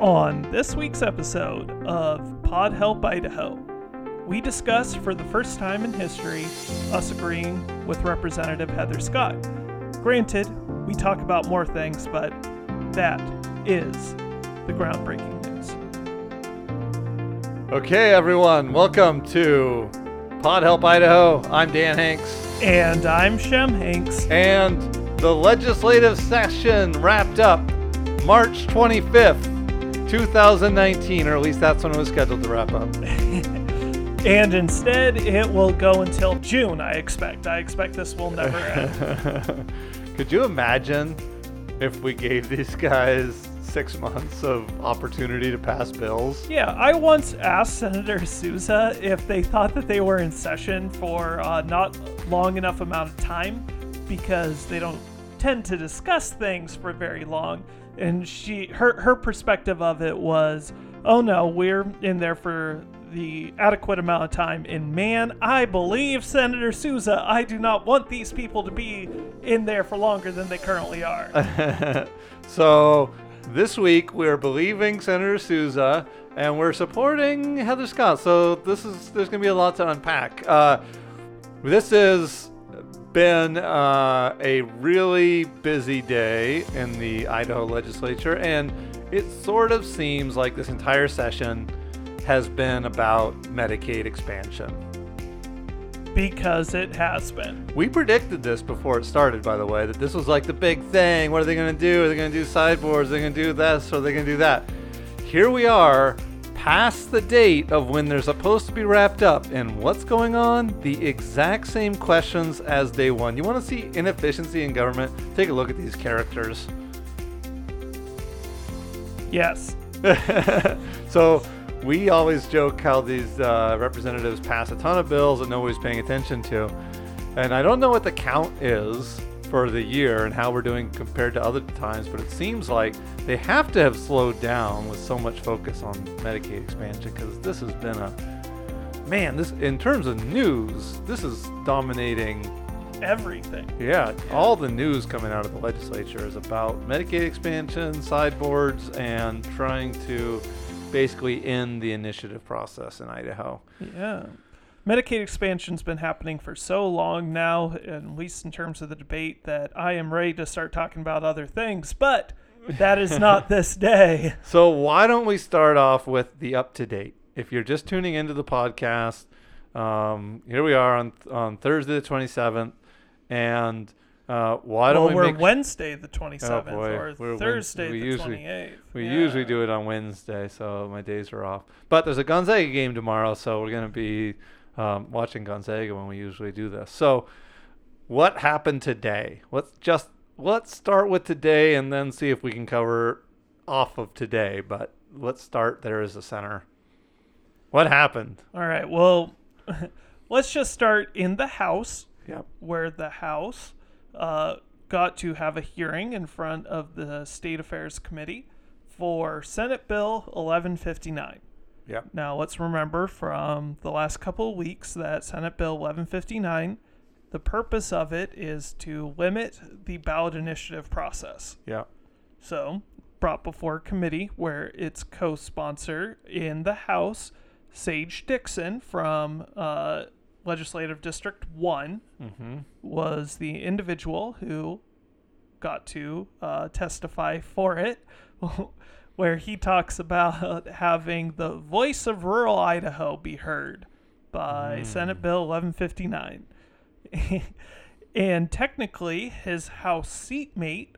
On this week's episode of Pod Help Idaho, we discuss for the first time in history us agreeing with Representative Heather Scott. Granted, we talk about more things, but that is the groundbreaking news. Okay, everyone, welcome to Pod Help Idaho. I'm Dan Hanks, And I'm Shem Hanks. and the legislative session wrapped up March 25th, 2019, or at least that's when it was scheduled to wrap up. And instead, it will go until June, I expect. I expect this will never end. Could you imagine if we gave these guys six months of opportunity to pass bills? Yeah, I once asked Senator Souza if they thought that they were in session for uh, not long enough amount of time because they don't tend to discuss things for very long. And she, her, her perspective of it was, oh no, we're in there for the adequate amount of time. And man, I believe Senator Souza. I do not want these people to be in there for longer than they currently are. so this week we're believing Senator Souza and we're supporting Heather Scott. So this is there's gonna be a lot to unpack. Uh, this has been uh, a really busy day in the Idaho legislature, and it sort of seems like this entire session has been about Medicaid expansion. because it has been. We predicted this before it started, by the way, that this was like the big thing. What are they going to do? Are they going to do sideboards? Are they going to do this? Or are they going to do that? Here we are, past the date of when they're supposed to be wrapped up. And what's going on? The exact same questions as day one. You want to see inefficiency in government? Take a look at these characters. Yes. so we always joke how these uh, representatives pass a ton of bills that nobody's paying attention to. And I don't know what the count is for the year and how we're doing compared to other times, but it seems like they have to have slowed down with so much focus on Medicaid expansion because this has been a man. This in terms of news, this is dominating Everything. yeah, all the news coming out of the legislature is about Medicaid expansion, sideboards, and trying to basically end the initiative process in Idaho. Yeah. Medicaid expansion's been happening for so long now, at least in terms of the debate, that I am ready to start talking about other things, but that is not this day. So why don't we start off with the up to date? If you're just tuning into the podcast, um, here we are on on Thursday the 27th, and uh, why don't well, we we're make Wednesday the 27th Oh, or We're Thursday we the usually- 28th. We Yeah. usually do it on Wednesday, so my days are off. But there's a Gonzaga game tomorrow, so we're going to be um, watching Gonzaga when we usually do this. So, what happened today? Let's just let's start with today, and then see if we can cover off of today. But let's start there as a center. What happened? All right, well, let's just start in the House, Yep. where the House uh, got to have a hearing in front of the State Affairs Committee for Senate Bill 1159. Yep. Now, let's remember from the last couple of weeks that Senate Bill 1159, the purpose of it is to limit the ballot initiative process. Yep. So, brought before committee where its co sponsor in the House, Sage Dixon from uh, Legislative District 1, Mm-hmm. was the individual who got to uh, testify for it, where he talks about having the voice of rural Idaho be heard by Mm. Senate Bill 1159. and technically, his House seatmate,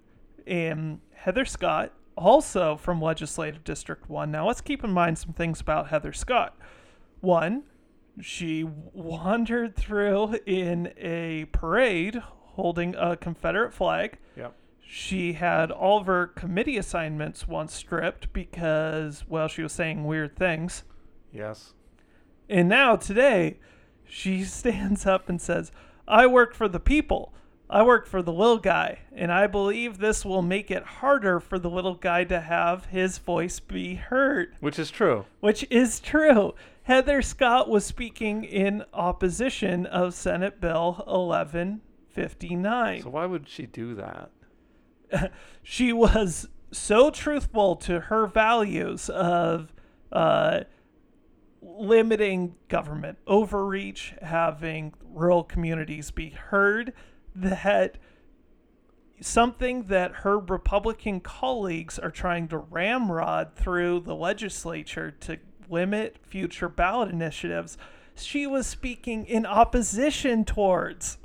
um, Heather Scott, also from Legislative District 1. Now, let's keep in mind some things about Heather Scott. One, she wandered through in a parade holding a Confederate flag. Yep. She had all of her committee assignments once stripped because, well, she was saying weird things. Yes. And now, today, she stands up and says, I work for the people. I work for the little guy. And I believe this will make it harder for the little guy to have his voice be heard Which is true. which is true. Heather Scott was speaking in opposition of Senate Bill 1159. So why would she do that? she was so truthful to her values of uh, limiting government overreach, having rural communities be heard, that something that her Republican colleagues are trying to ramrod through the legislature to limit future ballot initiatives, she was speaking in opposition towards.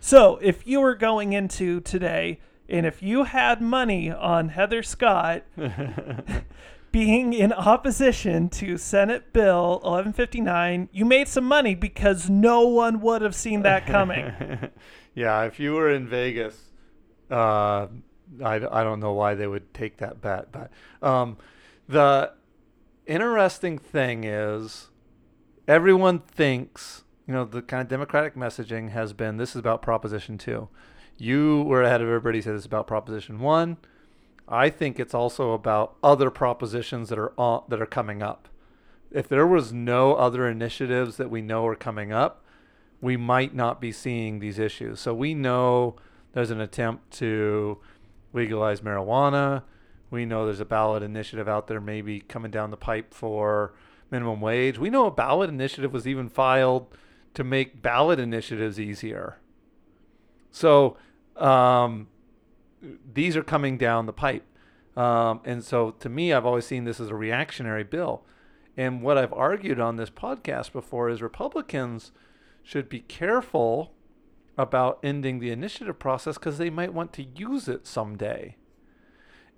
So, if you were going into today and if you had money on Heather Scott being in opposition to Senate Bill 1159, you made some money because no one would have seen that coming. yeah, if you were in Vegas, uh, I, I don't know why they would take that bet. But um, the interesting thing is everyone thinks, you know, the kind of Democratic messaging has been this is about Proposition 2. You were ahead of everybody, said this about Proposition 1 I think it's also about other propositions that are on, that are coming up. If there was no other initiatives that we know are coming up, we might not be seeing these issues. So we know there's an attempt to legalize marijuana. We know there's a ballot initiative out there maybe coming down the pipe for minimum wage. We know a ballot initiative was even filed to make ballot initiatives easier. So um, these are coming down the pipe. Um, and so to me, I've always seen this as a reactionary bill. And what I've argued on this podcast before is Republicans should be careful about ending the initiative process because they might want to use it someday.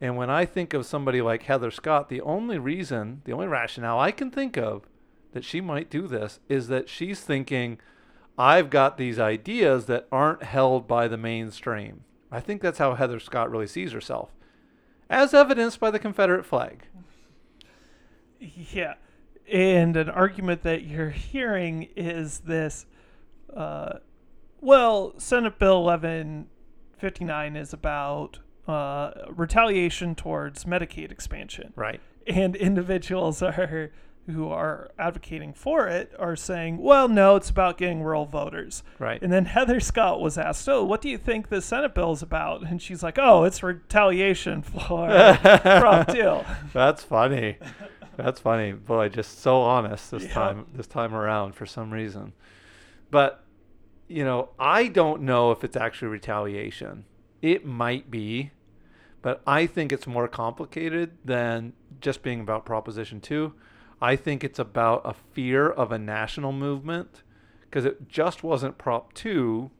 And when I think of somebody like Heather Scott, the only reason, the only rationale I can think of that she might do this is that she's thinking, I've got these ideas that aren't held by the mainstream. I think that's how Heather Scott really sees herself, as evidenced by the Confederate flag. Yeah. And an argument that you're hearing is this uh, well, Senate Bill 1159 is about uh, retaliation towards Medicaid expansion. Right. And individuals are who are advocating for it are saying, well, no, it's about getting rural voters. Right. And then Heather Scott was asked, oh, what do you think the Senate bill is about? And she's like, oh, it's retaliation for Prop 2. That's funny. That's funny. Boy, just so honest this Yeah. time this time around for some reason. But you know, I don't know if it's actually retaliation. It might be, but I think it's more complicated than just being about Proposition 2. I think it's about a fear of a national movement because it just wasn't Prop 2.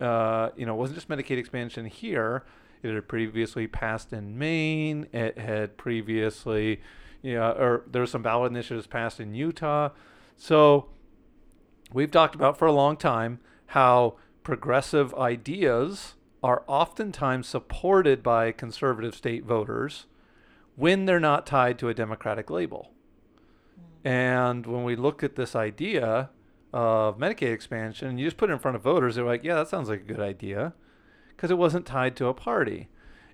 Uh, you know, it wasn't just Medicaid expansion here. It had previously passed in Maine. It had previously, know, or there were some ballot initiatives passed in Utah. So we've talked about for a long time how progressive ideas are oftentimes supported by conservative state voters when they're not tied to a Democratic label. And when we look at this idea of Medicaid expansion, you just put it in front of voters, they're like, yeah, that sounds like a good idea because it wasn't tied to a party.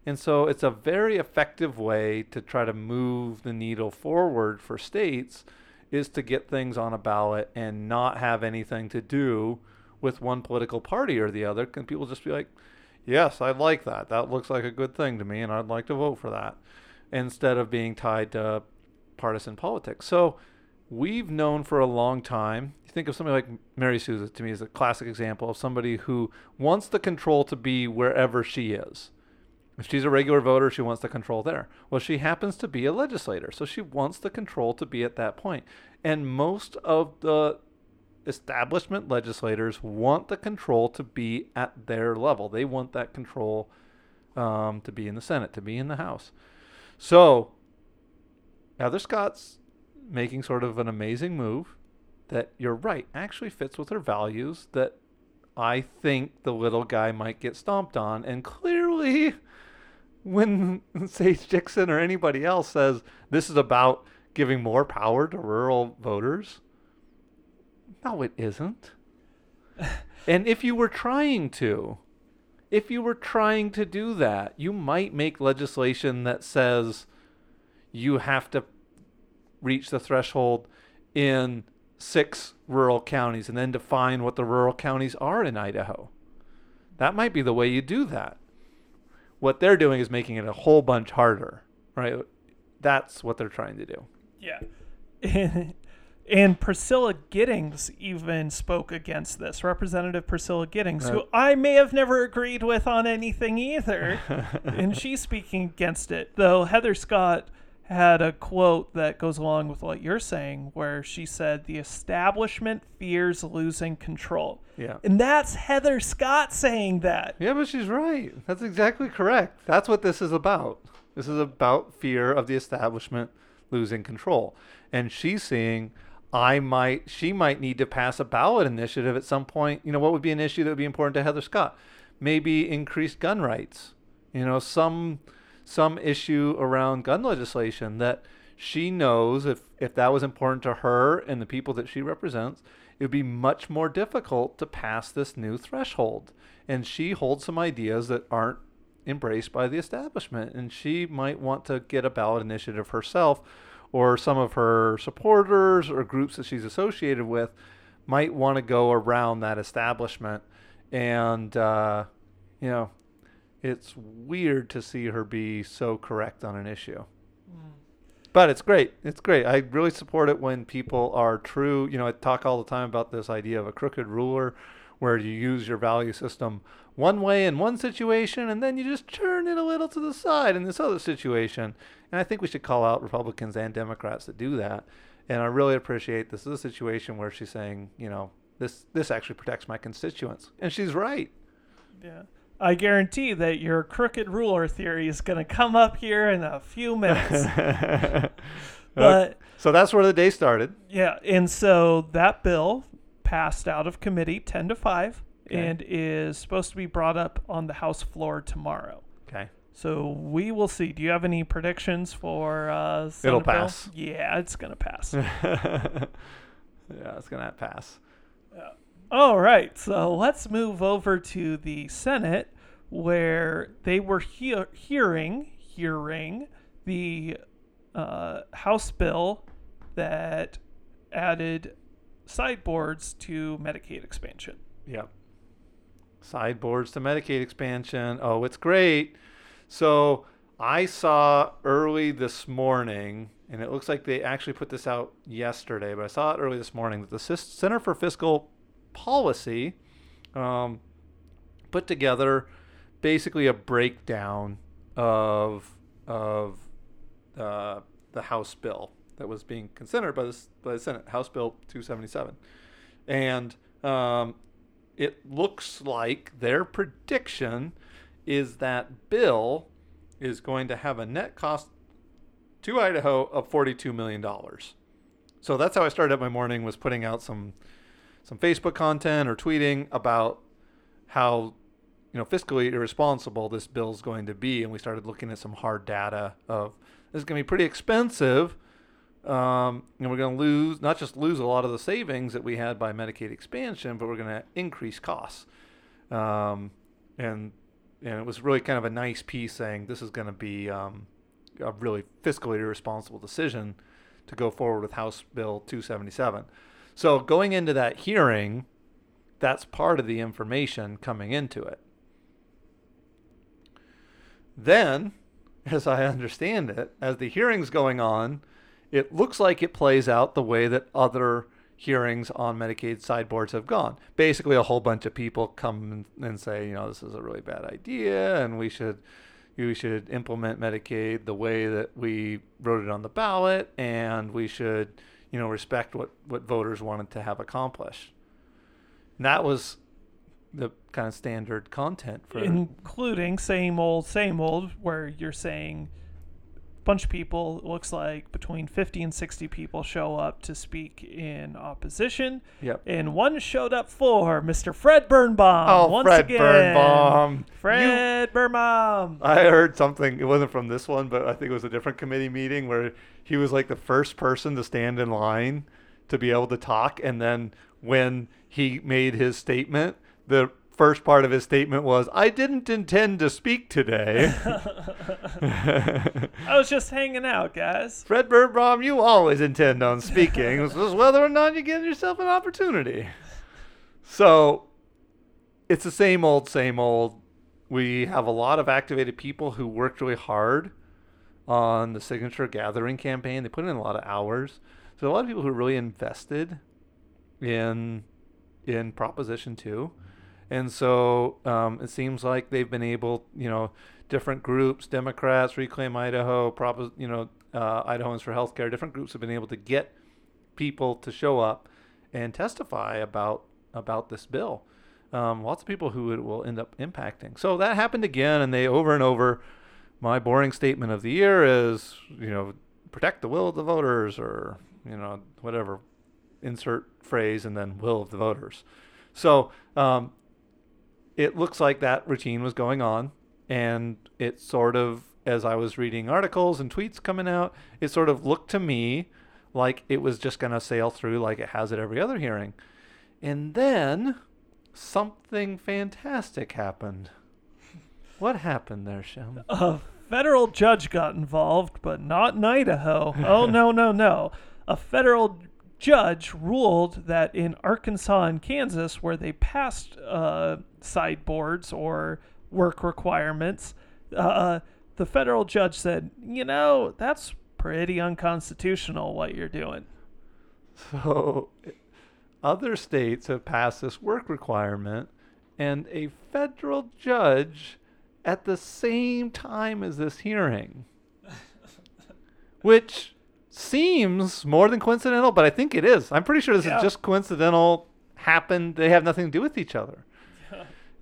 And so it's a very effective way to try to move the needle forward for states is to get things on a ballot and not have anything to do with one political party or the other. Can people just be like, yes, I'd like that. That looks like a good thing to me and I'd like to vote for that instead of being tied to partisan politics. So we've known for a long time. You think of somebody like Mary Souza to me is a classic example of somebody who wants the control to be wherever she is. If she's a regular voter, she wants the control there. Well, she happens to be a legislator, so she wants the control to be at that point. And most of the establishment legislators want the control to be at their level. They want that control um, to be in the Senate, to be in the House. So, Heather Scott's making sort of an amazing move that you're right actually fits with her values that I think the little guy might get stomped on. And clearly, when Sage Dixon or anybody else says this is about giving more power to rural voters, no, it isn't. and if you were trying to, if you were trying to do that, you might make legislation that says you have to reach the threshold in six rural counties and then define what the rural counties are in Idaho. That might be the way you do that. what they're doing is making it a whole bunch harder, right? That's what they're trying to do. Yeah. and Priscilla Giddings even spoke against this. Representative Priscilla Giddings, who uh, I may have never agreed with on anything either. and she's speaking against it. Though Heather Scott had a quote that goes along with what you're saying, where she said, The establishment fears losing control. Yeah. And that's Heather Scott saying that. Yeah, but she's right. That's exactly correct. That's what this is about. This is about fear of the establishment losing control. And she's seeing I might she might need to pass a ballot initiative at some point. You know, what would be an issue that would be important to Heather Scott? Maybe increased gun rights. You know, some some issue around gun legislation that she knows if if that was important to her and the people that she represents, it would be much more difficult to pass this new threshold. And she holds some ideas that aren't embraced by the establishment. And she might want to get a ballot initiative herself, or some of her supporters or groups that she's associated with might want to go around that establishment. And, uh, you know, it's weird to see her be so correct on an issue. Hmm. But it's great. It's great. I really support it when people are true. You know, I talk all the time about this idea of a crooked ruler where you use your value system one way in one situation and then you just turn it a little to the side in this other situation. And I think we should call out Republicans and Democrats that do that. And I really appreciate this is a situation where she's saying, you know, this this actually protects my constituents. And she's right. Yeah. I guarantee that your crooked ruler theory is going to come up here in a few minutes. But so that's where the day started. yeah, and so that bill passed out of committee 10 to 5 Okay. and is supposed to be brought up on the House floor tomorrow. Okay. So we will see. Do you have any predictions for uh Senate It'll bill? pass. Yeah, it's going to pass. yeah, it's gonna pass. All right, so let's move over to the Senate, where they were hear- hearing hearing the uh, House bill that added sideboards to Medicaid expansion. Yep. Sideboards to Medicaid expansion. Oh, it's great. So I saw early this morning, and it looks like they actually put this out yesterday, but I saw it early this morning that the Center for Fiscal Policy um, put together basically a breakdown of of uh, the House bill that was being considered by the, by the Senate, House Bill 277. And um, it looks like their prediction is that bill is going to have a net cost to Idaho of $42 million. So that's how I started up my morning was putting out some some Facebook content or tweeting about how you know fiscally irresponsible this bill's going to be and we started looking at some hard data of this is going to be pretty expensive um, and we're going to lose not just lose a lot of the savings that we had by medicaid expansion but we're going to increase costs. Um, and and it was really kind of a nice piece saying this is going to be um, a really fiscally irresponsible decision to go forward with house bill 277 so going into that hearing that's part of the information coming into it then, as I understand it, as the hearing's going on, it looks like it plays out the way that other hearings on Medicaid sideboards have gone. Basically, a whole bunch of people come and- say, you know, this is a really bad idea, and we should we should implement Medicaid the way that we wrote it on the ballot, and we should, you know, respect what what voters wanted to have accomplished. And that was the kind of standard content for including same old, same old, where you're saying bunch of people, it looks like between 50 and 60 people show up to speak in opposition. Yep. And one showed up for Mr. Fred Birnbaum. Oh, once Fred again. Birnbaum. You- Fred Birnbaum. I heard something. It wasn't from this one, but I think it was a different committee meeting where he was like the first person to stand in line to be able to talk. And then when he made his statement, the first part of his statement was, "I didn't intend to speak today." I was just hanging out, guys. Fred Birnbaum, you always intend on speaking. It's just whether or not you give yourself an opportunity. So it's the same old, same old. we have a lot of activated people who worked really hard on the signature gathering campaign. They put in a lot of hours. So a lot of people who are really invested in in Proposition Two, and so um, it seems like they've been able, you know, different groups, Democrats, Reclaim Idaho, Propos- you know, uh, Idahoans for Healthcare, different groups have been able to get people to show up and testify about about this bill. Um, lots of people who it will end up impacting. So that happened again, and they over and over. My boring statement of the year is, you know, protect the will of the voters, or you know, whatever, insert phrase, and then will of the voters. So um, it looks like that routine was going on, and it sort of, as I was reading articles and tweets coming out, it sort of looked to me like it was just going to sail through like it has at every other hearing. And then something fantastic happened. What happened there, Shem? A federal judge got involved, but not in Idaho. Oh, no, no, no. A federal judge ruled that in Arkansas and Kansas, where they passed uh, sideboards or work requirements, uh, the federal judge said, you know, that's pretty unconstitutional what you're doing. So, other states have passed this work requirement, and a federal judge at the same time as this hearing, which seems more than coincidental, but I think it is. I'm pretty sure this Yeah. is just coincidental, happened, they have nothing to do with each other.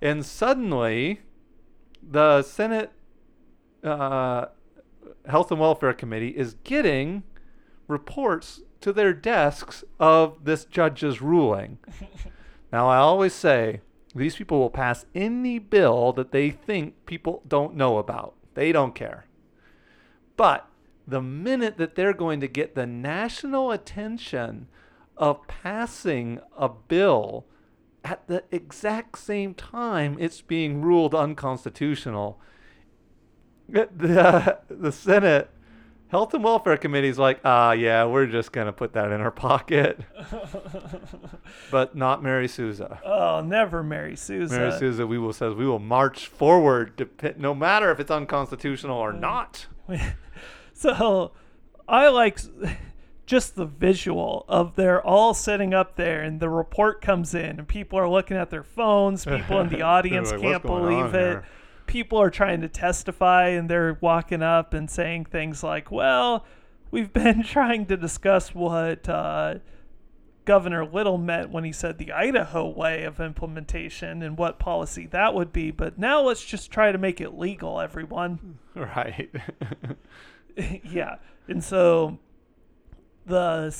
And suddenly, the Senate uh, Health and Welfare Committee is getting reports to their desks of this judge's ruling. now, I always say these people will pass any bill that they think people don't know about. They don't care. But the minute that they're going to get the national attention of passing a bill at the exact same time it's being ruled unconstitutional, it- the, the Senate Health and Welfare Committee is like, ah, yeah, we're just going to put that in our pocket. but not Mary Souza. Oh, never Mary Souza. Mary Souza, we will says we will march forward, no matter if it's unconstitutional or not. So I like just the visual of they're all sitting up there and the report comes in and people are looking at their phones. People in the audience Like, can't believe it. here? People are trying to testify and they're walking up and saying things like, well, we've been trying to discuss what uh, Governor Little meant when he said the Idaho way of implementation and what policy that would be. But now let's just try to make it legal, everyone. Right. yeah. And so the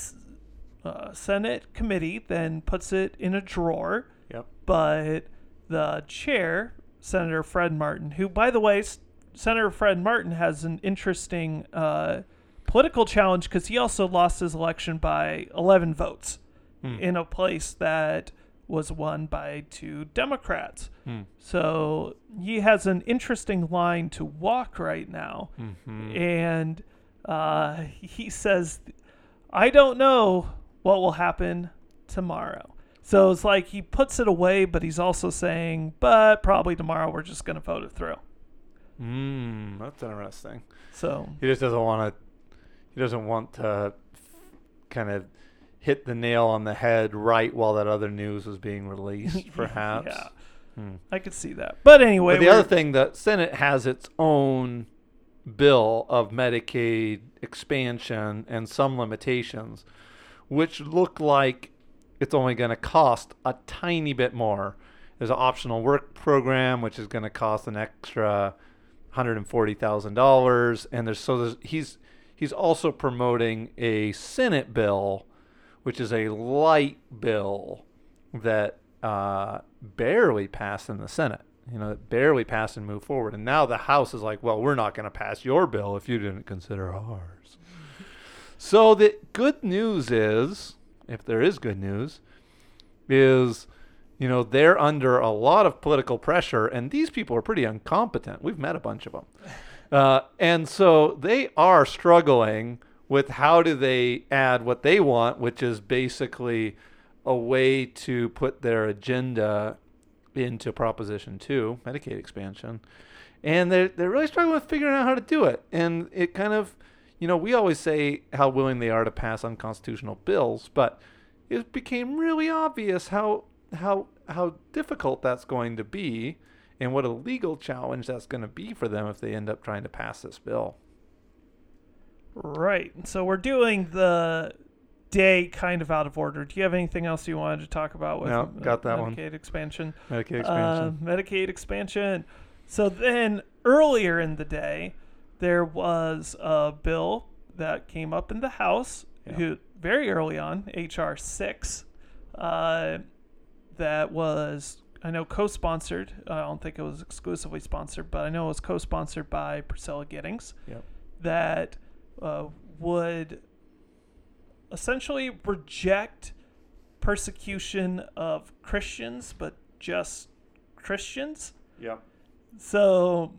uh, Senate committee then puts it in a drawer, yep. but the chair, Senator Fred Martin, who, by the way, S- Senator Fred Martin has an interesting uh, political challenge because he also lost his election by 11 votes Hmm. in a place that was won by two Democrats. Hmm. So he has an interesting line to walk right now Mhm. and uh, he says, "I don't know what will happen tomorrow." So it's like he puts it away, but he's also saying, "But probably tomorrow we're just going to vote it through." Mm, that's interesting. So He just doesn't want to. He doesn't want to kind of hit the nail on the head right while that other news was being released, perhaps. yeah, Hmm. I could see that. But anyway, But the other thing, the Senate has its own bill of Medicaid expansion and some limitations, which look like it's only going to cost a tiny bit more. There's an optional work program, which is going to cost an extra hundred and forty thousand dollars, and there's so there's, he's he's also promoting a Senate bill, which is a light bill that uh, barely passed in the Senate. You know, it barely passed and moved forward. And now the House is like, well, we're not going to pass your bill if you didn't consider ours. so the good news is, if there is good news, is you know they're under a lot of political pressure, and these people are pretty incompetent. We've met a bunch of them, uh, and so they are struggling with how do they add what they want, which is basically a way to put their agenda into Proposition 2, Medicaid expansion. And they're, they're really struggling with figuring out how to do it. And it kind of, you know, we always say how willing they are to pass unconstitutional bills, but it became really obvious how how how difficult that's going to be and what a legal challenge that's going to be for them if they end up trying to pass this bill. Right. So we're doing the day kind of out of order. Do you have anything else you wanted to talk about with No, uh, got that one. Medicaid expansion? Medicaid Uh, expansion. Medicaid expansion. So then earlier in the day, there was a bill that came up in the House, Yeah. who very early on, HR six, uh, that was I know co-sponsored. I don't think it was exclusively sponsored, but I know it was co-sponsored by Priscilla Giddings. Yep. That uh, would essentially reject persecution of Christians, but just Christians. Yep. So,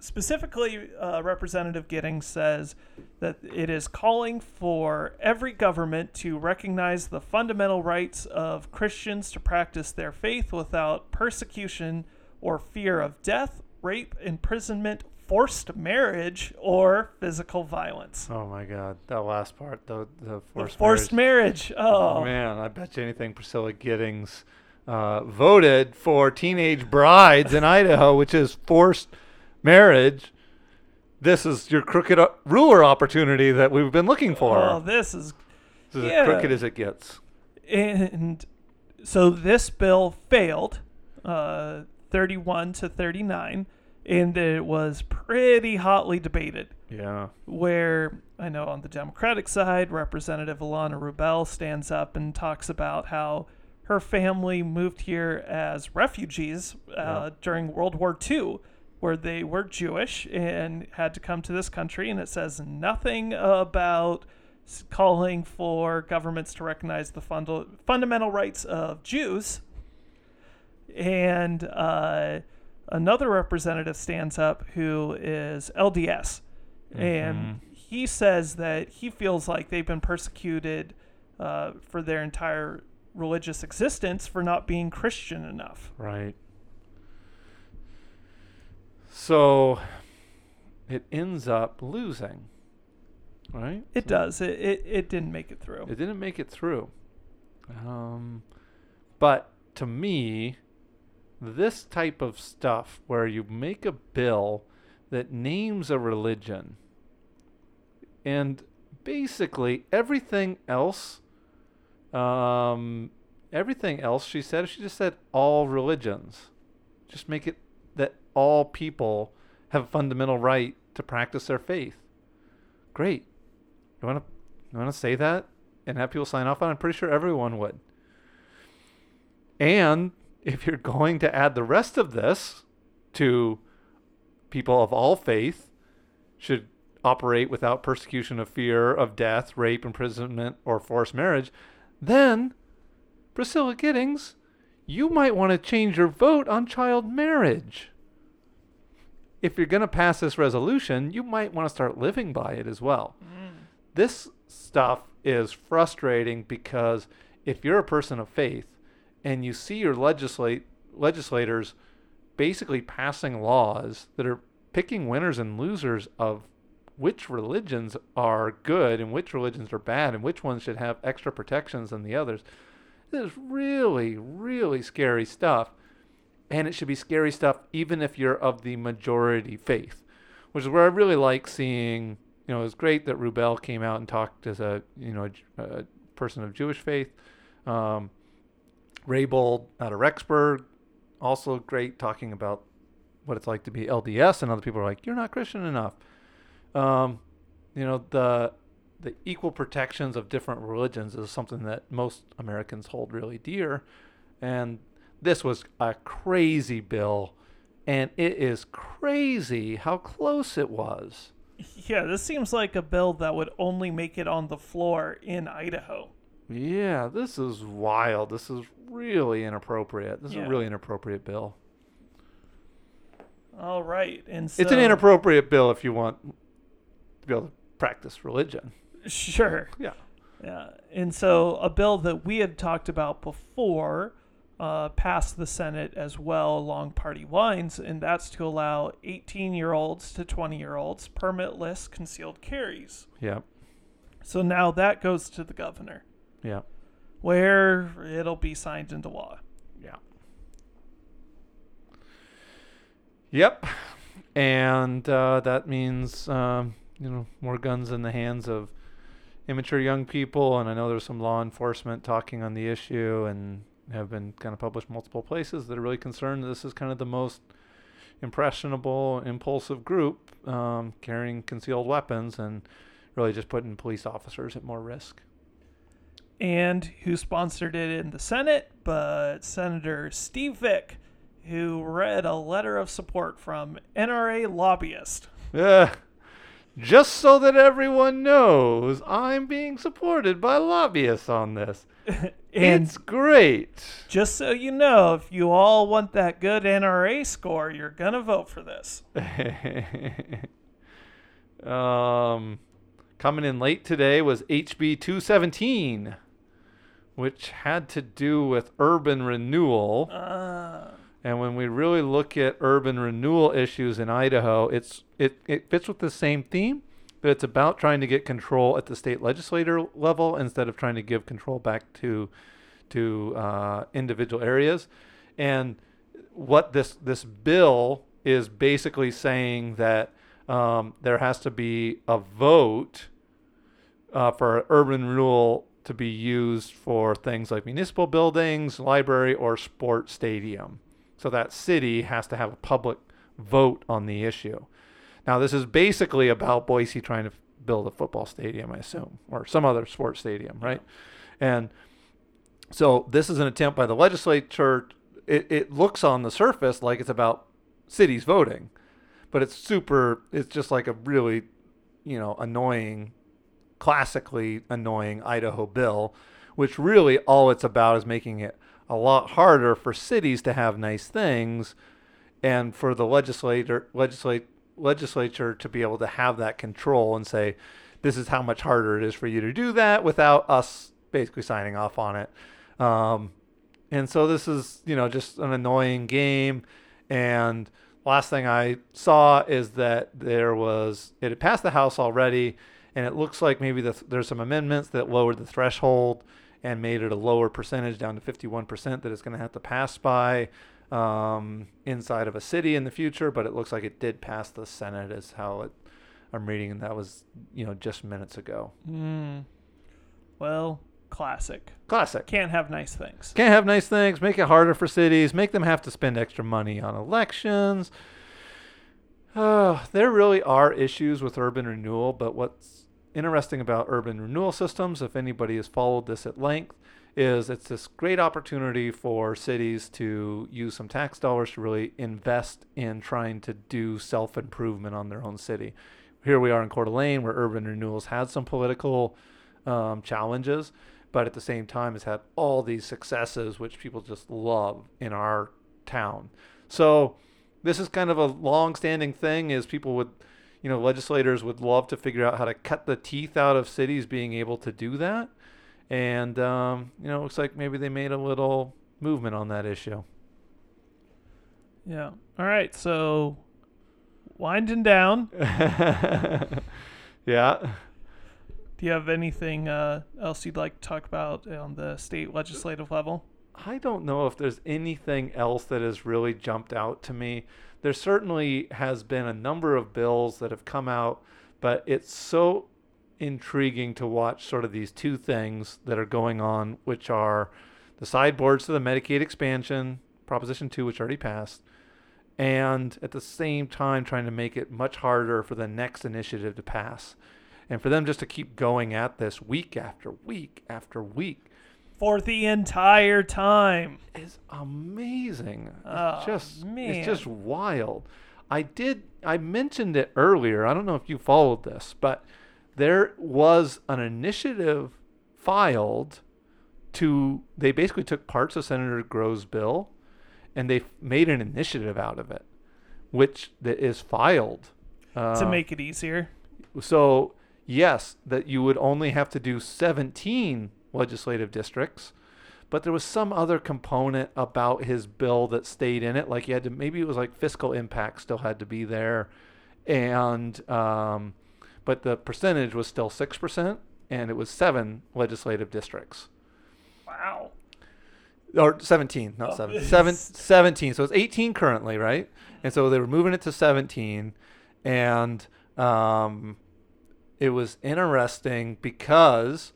specifically, uh, Representative Giddings says that it is calling for every government to recognize the fundamental rights of Christians to practice their faith without persecution or fear of death, rape, imprisonment, forced marriage, or physical violence. Oh my God, that last part, the the The forced, forced marriage. Oh, Man, I bet you anything Priscilla Giddings uh, voted for teenage brides in Idaho, which is forced marriage. This is your crooked uh, ruler opportunity that we've been looking for. oh, this is this is yeah. as crooked as it gets. and so this bill failed uh, 31 to 39 and it was pretty hotly debated Yeah. where i know on the democratic side representative Ilana Rubel stands up and talks about how her family moved here as refugees uh, Yeah. during world war ii where they were jewish and had to come to this country and it says nothing about calling for governments to recognize the funda- fundamental rights of Jews. And uh, another representative stands up who is LDS. And he says that he feels like they've been persecuted uh, for their entire religious existence for not being Christian enough. Right. So it ends up losing. Right? It does. It, it, it didn't make it through. It didn't make it through. Um, but to me, this type of stuff where you make a bill that names a religion and basically everything else um, everything else she said she just said all religions just make it that all people have a fundamental right to practice their faith great you want to you want to say that and have people sign off on it? I'm pretty sure everyone would. And if you're going to add the rest of this to people of all faith should operate without persecution of fear of death, rape, imprisonment, or forced marriage, then Priscilla Giddings, you might want to change your vote on child marriage. If you're going to pass this resolution, you might want to start living by it as well mm. this stuff is frustrating because if you're a person of faith and you see your legislate legislators basically passing laws that are picking winners and losers of which religions are good and which religions are bad and which ones should have extra protections than the others. This is really, really scary stuff. And it should be scary stuff even if you're of the majority faith, which is where I really like seeing you know, it was great that Rubel came out and talked as a, you know, a, a person of Jewish faith. Um, Raybould out of Rexburg, also great talking about what it's like to be LDS, and other people are like, you're not Christian enough. Um, you know, the the equal protections of different religions is something that most Americans hold really dear, and this was a crazy bill, and it is crazy how close it was. Yeah, this seems like a bill that would only make it on the floor in Idaho. Yeah, this is wild. This is really inappropriate. This is Yeah. a really inappropriate bill. All right, and so it's an inappropriate bill if you want to be able to practice religion. Sure. Yeah. Yeah, and so a bill that we had talked about before uh, passed the Senate as well along party lines, and that's to allow 18 year olds to 20 year olds permitless concealed carries. Yeah. So now that goes to the governor, Yeah. where it'll be signed into law. Yeah. Yep. And uh, that means, um, you know, more guns in the hands of immature young people. And I know there's some law enforcement talking on the issue and have been kind of published multiple places that are really concerned this is kind of the most impressionable, impulsive group um, carrying concealed weapons and really just putting police officers at more risk. And who sponsored it in the Senate? But Senator Steve Vick, who read a letter of support from NRA lobbyist. Yeah. Just so that everyone knows, I'm being supported by lobbyists on this. And it's great. just so you know, if you all want that good NRA score, you're going to vote for this. um, coming in late today was HB 217, which had to do with urban renewal. Uh, And when we really look at urban renewal issues in Idaho, it's it, it fits with the same theme, but it's about trying to get control at the state legislator level instead of trying to give control back to to uh, individual areas. And what this this bill is basically saying that um, there has to be a vote uh, for urban renewal to be used for things like municipal buildings, library, or sports stadium. So that city has to have a public vote on the issue. Now, this is basically about Boise trying to build a football stadium, I assume, or some other sports stadium, right? And so this is an attempt by the legislature. It, it looks on the surface like it's about cities voting, but it's super, it's just like a really, you know, annoying, classically annoying Idaho bill, which really all it's about is making it a lot harder for cities to have nice things and for the legislator legislate legislature to be able to have that control and say this is how much harder it is for you to do that without us basically signing off on it. Um, and so this is you know just an annoying game. And last thing i saw is that there was it had passed the house already and it looks like maybe the, there's some amendments that lowered the threshold and made it a lower percentage down to 51% that it's going to have to pass by um, inside of a city in the future. But it looks like it did pass the Senate, is how it, I'm reading, and that was you know just minutes ago. hmm. Well, classic. Classic. Can't have nice things. Can't have nice things. Make it harder for cities. Make them have to spend extra money on elections. Uh, there really are issues with urban renewal, but what's interesting about urban renewal systems, if anybody has followed this at length, is it's this great opportunity for cities to use some tax dollars to really invest in trying to do self improvement on their own city. Here we are in Coeur d'Alene, where urban renewals had some political um, challenges, but at the same time has had all these successes, which people just love in our town. So this is kind of a long-standing thing. Is people would, you know, legislators would love to figure out how to cut the teeth out of cities being able to do that, and um, you know, it looks like maybe they made a little movement on that issue. Yeah. All right. So, winding down. yeah. Do you have anything uh, else you'd like to talk about on the state legislative level? I don't know if there's anything else that has really jumped out to me. There certainly has been a number of bills that have come out, but it's so intriguing to watch sort of these two things that are going on, which are the sideboards to the Medicaid expansion, Proposition 2, which already passed, and at the same time trying to make it much harder for the next initiative to pass. And for them just to keep going at this week after week after week For the entire time. is amazing. Oh, it's just man. it's just wild. I did I mentioned it earlier. I don't know if you followed this, but there was an initiative filed to they basically took parts of Senator Grow's bill and they made an initiative out of it, which that is filed uh, to make it easier. so yes, that you would only have to do 17 legislative districts, but there was some other component about his bill that stayed in it. Like you had to, maybe it was like fiscal impact still had to be there, and um, but the percentage was still six percent, and it was seven legislative districts Wow. or 17 not Oh. 7 seven, 17 so it's 18 currently right and so they were moving it to 17 and um, it was interesting because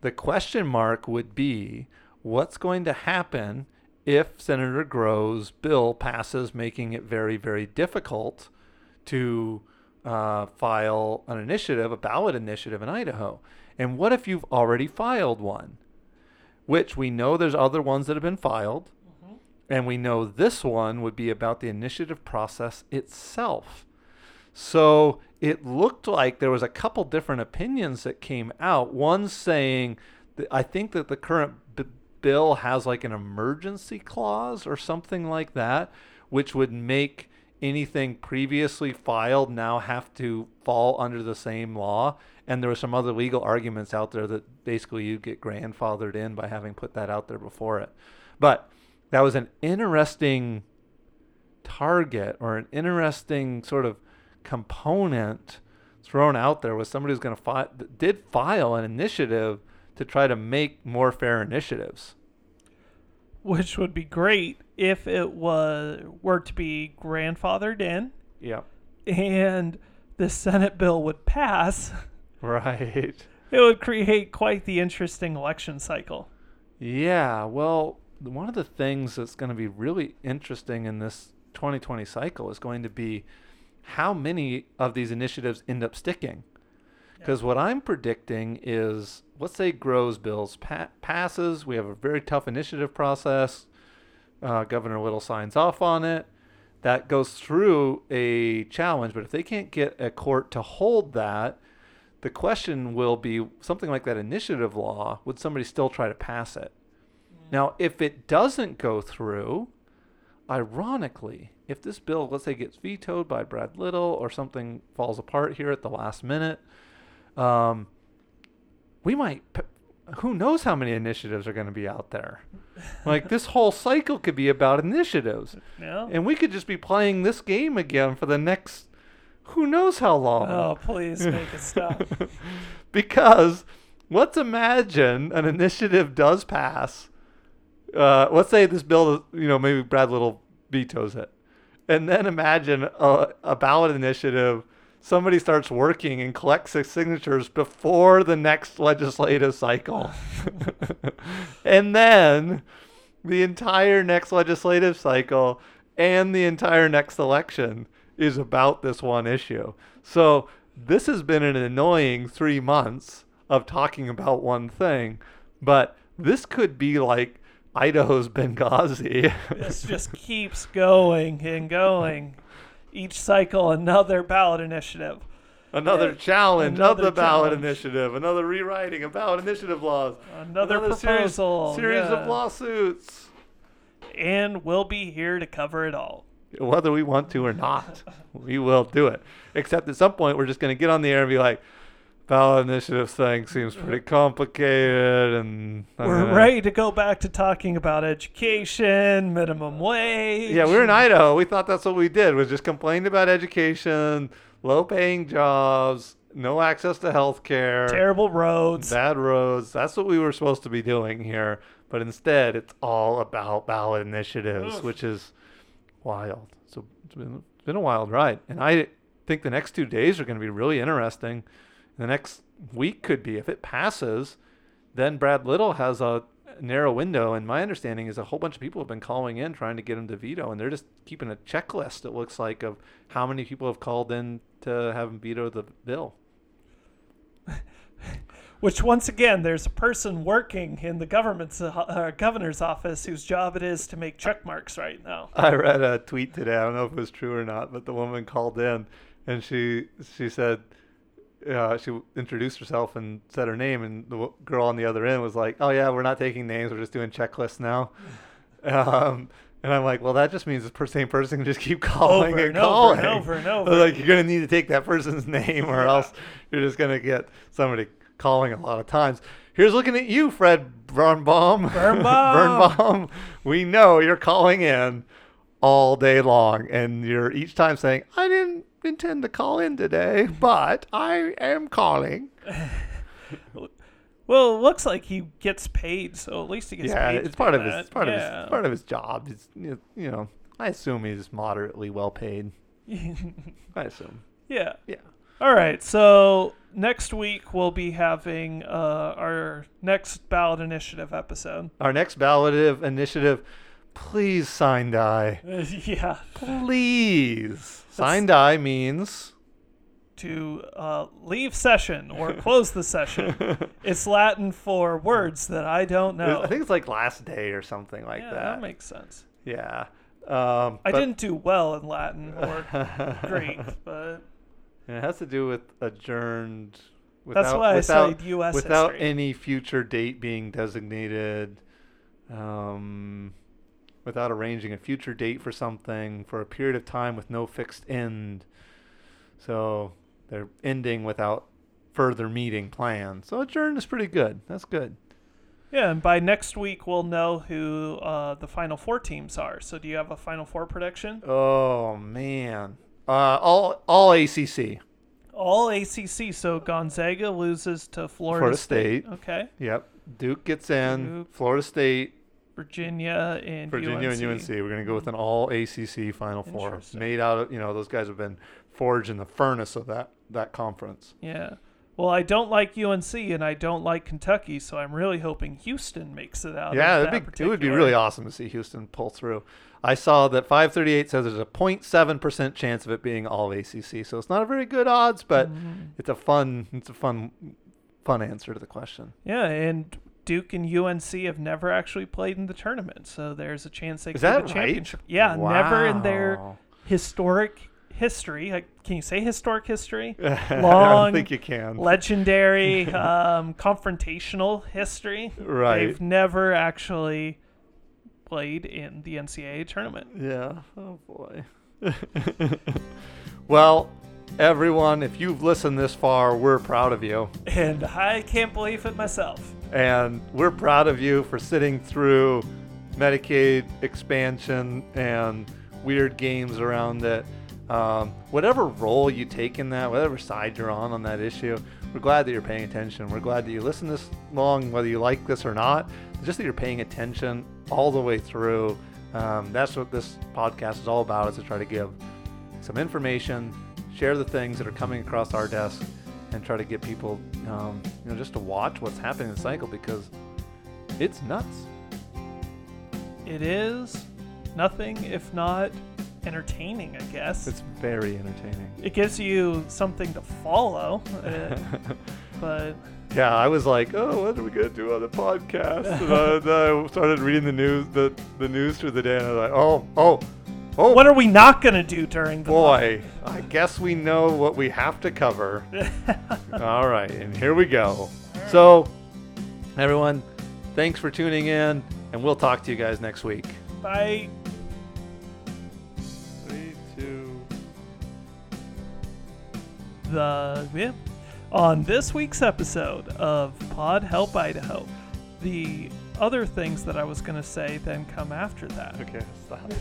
the question mark would be what's going to happen if senator Grow's bill passes making it very very difficult to uh, file an initiative a ballot initiative in idaho? And what if you've already filed one? Which we know there's other ones that have been filed, and we know this one would be about the initiative process itself. So it looked like there was a couple different opinions that came out. One saying that I think that the current b- bill has like an emergency clause or something like that, which would make anything previously filed now have to fall under the same law. And there were some other legal arguments out there that basically you get grandfathered in by having put that out there before it. But that was an interesting target or an interesting sort of component thrown out there was somebody who's going to file did file an initiative to try to make more fair initiatives. Which would be great if it was were to be grandfathered in Yeah. and the Senate bill would pass. Right. It would create quite the interesting election cycle. Yeah, well, one of the things that's going to be really interesting in this 2020 cycle is going to be how many of these initiatives end up sticking. Because what I'm predicting is, let's say Grow's bills pa- passes, we have a very tough initiative process. Uh, Governor Little signs off on it. That goes through a challenge, but if they can't get a court to hold that, the question will be something like that initiative law would somebody still try to pass it? Now, if it doesn't go through, ironically, if this bill, let's say, gets vetoed by Brad Little or something falls apart here at the last minute, um, we might. P- who knows how many initiatives are going to be out there? Like this whole cycle could be about initiatives, Yeah. and we could just be playing this game again for the next, who knows how long. Oh, please make it stop. because let's imagine an initiative does pass. Uh, let's say this bill, you know, maybe Brad Little vetoes it, and then imagine a, a ballot initiative. Somebody starts working and collects the signatures before the next legislative cycle, and then the entire next legislative cycle and the entire next election is about this one issue. So this has been an annoying three months of talking about one thing, but this could be like Idaho's Benghazi. this just keeps going and going. Each cycle, another ballot initiative. another challenge another of the ballot challenge. initiative, another rewriting of ballot initiative laws, Another, series- proposal. series, yeah. of lawsuits. And we'll be here to cover it all. whether we want to or not, we will do it. Except at some point, we're just going to get on the air and be like, ballot initiative thing seems uh, pretty complicated, and I'm We're gonna-" ready to go back to talking about education, minimum wage. Yeah, we were in Idaho. We thought that's what we did was just complained about education, low-paying jobs, no access to health care, terrible roads. bad roads. That's what we were supposed to be doing here. But instead, it's all about ballot initiatives, which is wild. So it's been, it's been a wild ride. And I think the next two days are going to be really interesting. The next week could be, if it passes, then Brad Little has a narrow window. And my understanding is a whole bunch of people have been calling in trying to get him to veto. And they're just keeping a checklist, it looks like, of how many people have called in to have him veto the bill. Which once again, there's a person working in the government's uh, governor's office whose job it is to make check marks right now. I read a tweet today. I don't know if it was true or not, but the woman called in and she she said uh, she introduced herself and said her name, and the w- girl on the other end was like, "Oh yeah, we're not taking names. We're just doing checklists now." Um, and I'm like, "Well, that just means the same person can just keep calling Over and and over calling." and over and over. like, "You're gonna need to take that person's name, or Yeah. else you're just gonna get somebody calling a lot of times. Here's looking at you, Fred Birnbaum. Birnbaum. Birnbaum. We know you're calling in all day long, and you're each time saying, "I didn't intend to call in today, but I am calling." Well, it looks like he gets paid, so at least he gets yeah, paid. it's part of his that. it's part of his part of his job. He's you you know, I assume he's moderately well paid. I assume. yeah. Yeah. All right. So next week we'll be having uh, our next ballot initiative episode. Our next ballot initiative, please sine die. yeah. Please. Sine die means To uh, leave session or close the session. It's Latin for words that I don't know. I think it's like last day or something like yeah, that. that makes sense. yeah. Um, I but didn't do well in Latin or Greek, but It has to do with adjourned. Without, that's why I without, studied U.S. without history. any future date being designated, um, without arranging a future date for something for a period of time with no fixed end. So they're ending without further meeting planned. So adjourned is pretty good. That's good. Yeah, and by next week we'll know who uh, the Final Four teams are. So do you have a Final Four prediction? Oh man, uh, all all ACC. All ACC. So Gonzaga loses to Florida, Florida State. Okay. Yep. Duke gets in. Duke. Florida State, Virginia and Virginia UNC. and UNC. We're going to go with an all ACC Final Four. Made out of, you know, those guys have been forged in the furnace of that, that conference. Yeah. Well, I don't like UNC and I don't like Kentucky, so I'm really hoping Houston makes it out. yeah, that be, it would be really awesome to see Houston pull through. I saw that 538 says there's a 0.7% chance of it being all ACC. So it's not a very good odds, but Mhm. it's a fun, it's a fun, fun answer to the question. Yeah, and Duke and UNC have never actually played in the tournament, so there's a chance they Is could that the right? championship. Yeah, never in their historic history. Like, can you say historic history? I Long, don't think you can. Legendary, um, confrontational history. Right. They've never actually played in the NCAA tournament. Yeah. Oh boy. well, everyone, if you've listened this far, we're proud of you. And I can't believe it myself. And we're proud of you for sitting through Medicaid expansion and weird games around it. Um, whatever role you take in that, whatever side you're on on that issue, we're glad that you're paying attention. We're glad that you listen this long, whether you like this or not. Just that you're paying attention all the way through. Um, that's what this podcast is all about: is to try to give some information, share the things that are coming across our desk, and try to get people, um, you know, just to watch what's happening in the cycle because it's nuts. It is nothing if not entertaining, I guess. It's very entertaining. it gives you something to follow, uh, but Yeah, I was like, oh, what are we gonna do on the podcast? And I, I started reading the news, the the news through the day, and I was like, oh, oh, oh, what are we not going to do during the boy! I guess we know what we have to cover. All right, and here we go. So, everyone, thanks for tuning in, and we'll talk to you guys next week. Bye. Three, two. the yeah. on this week's episode of Pod Help Idaho. The other things that I was going to say then come after that. Okay, stop.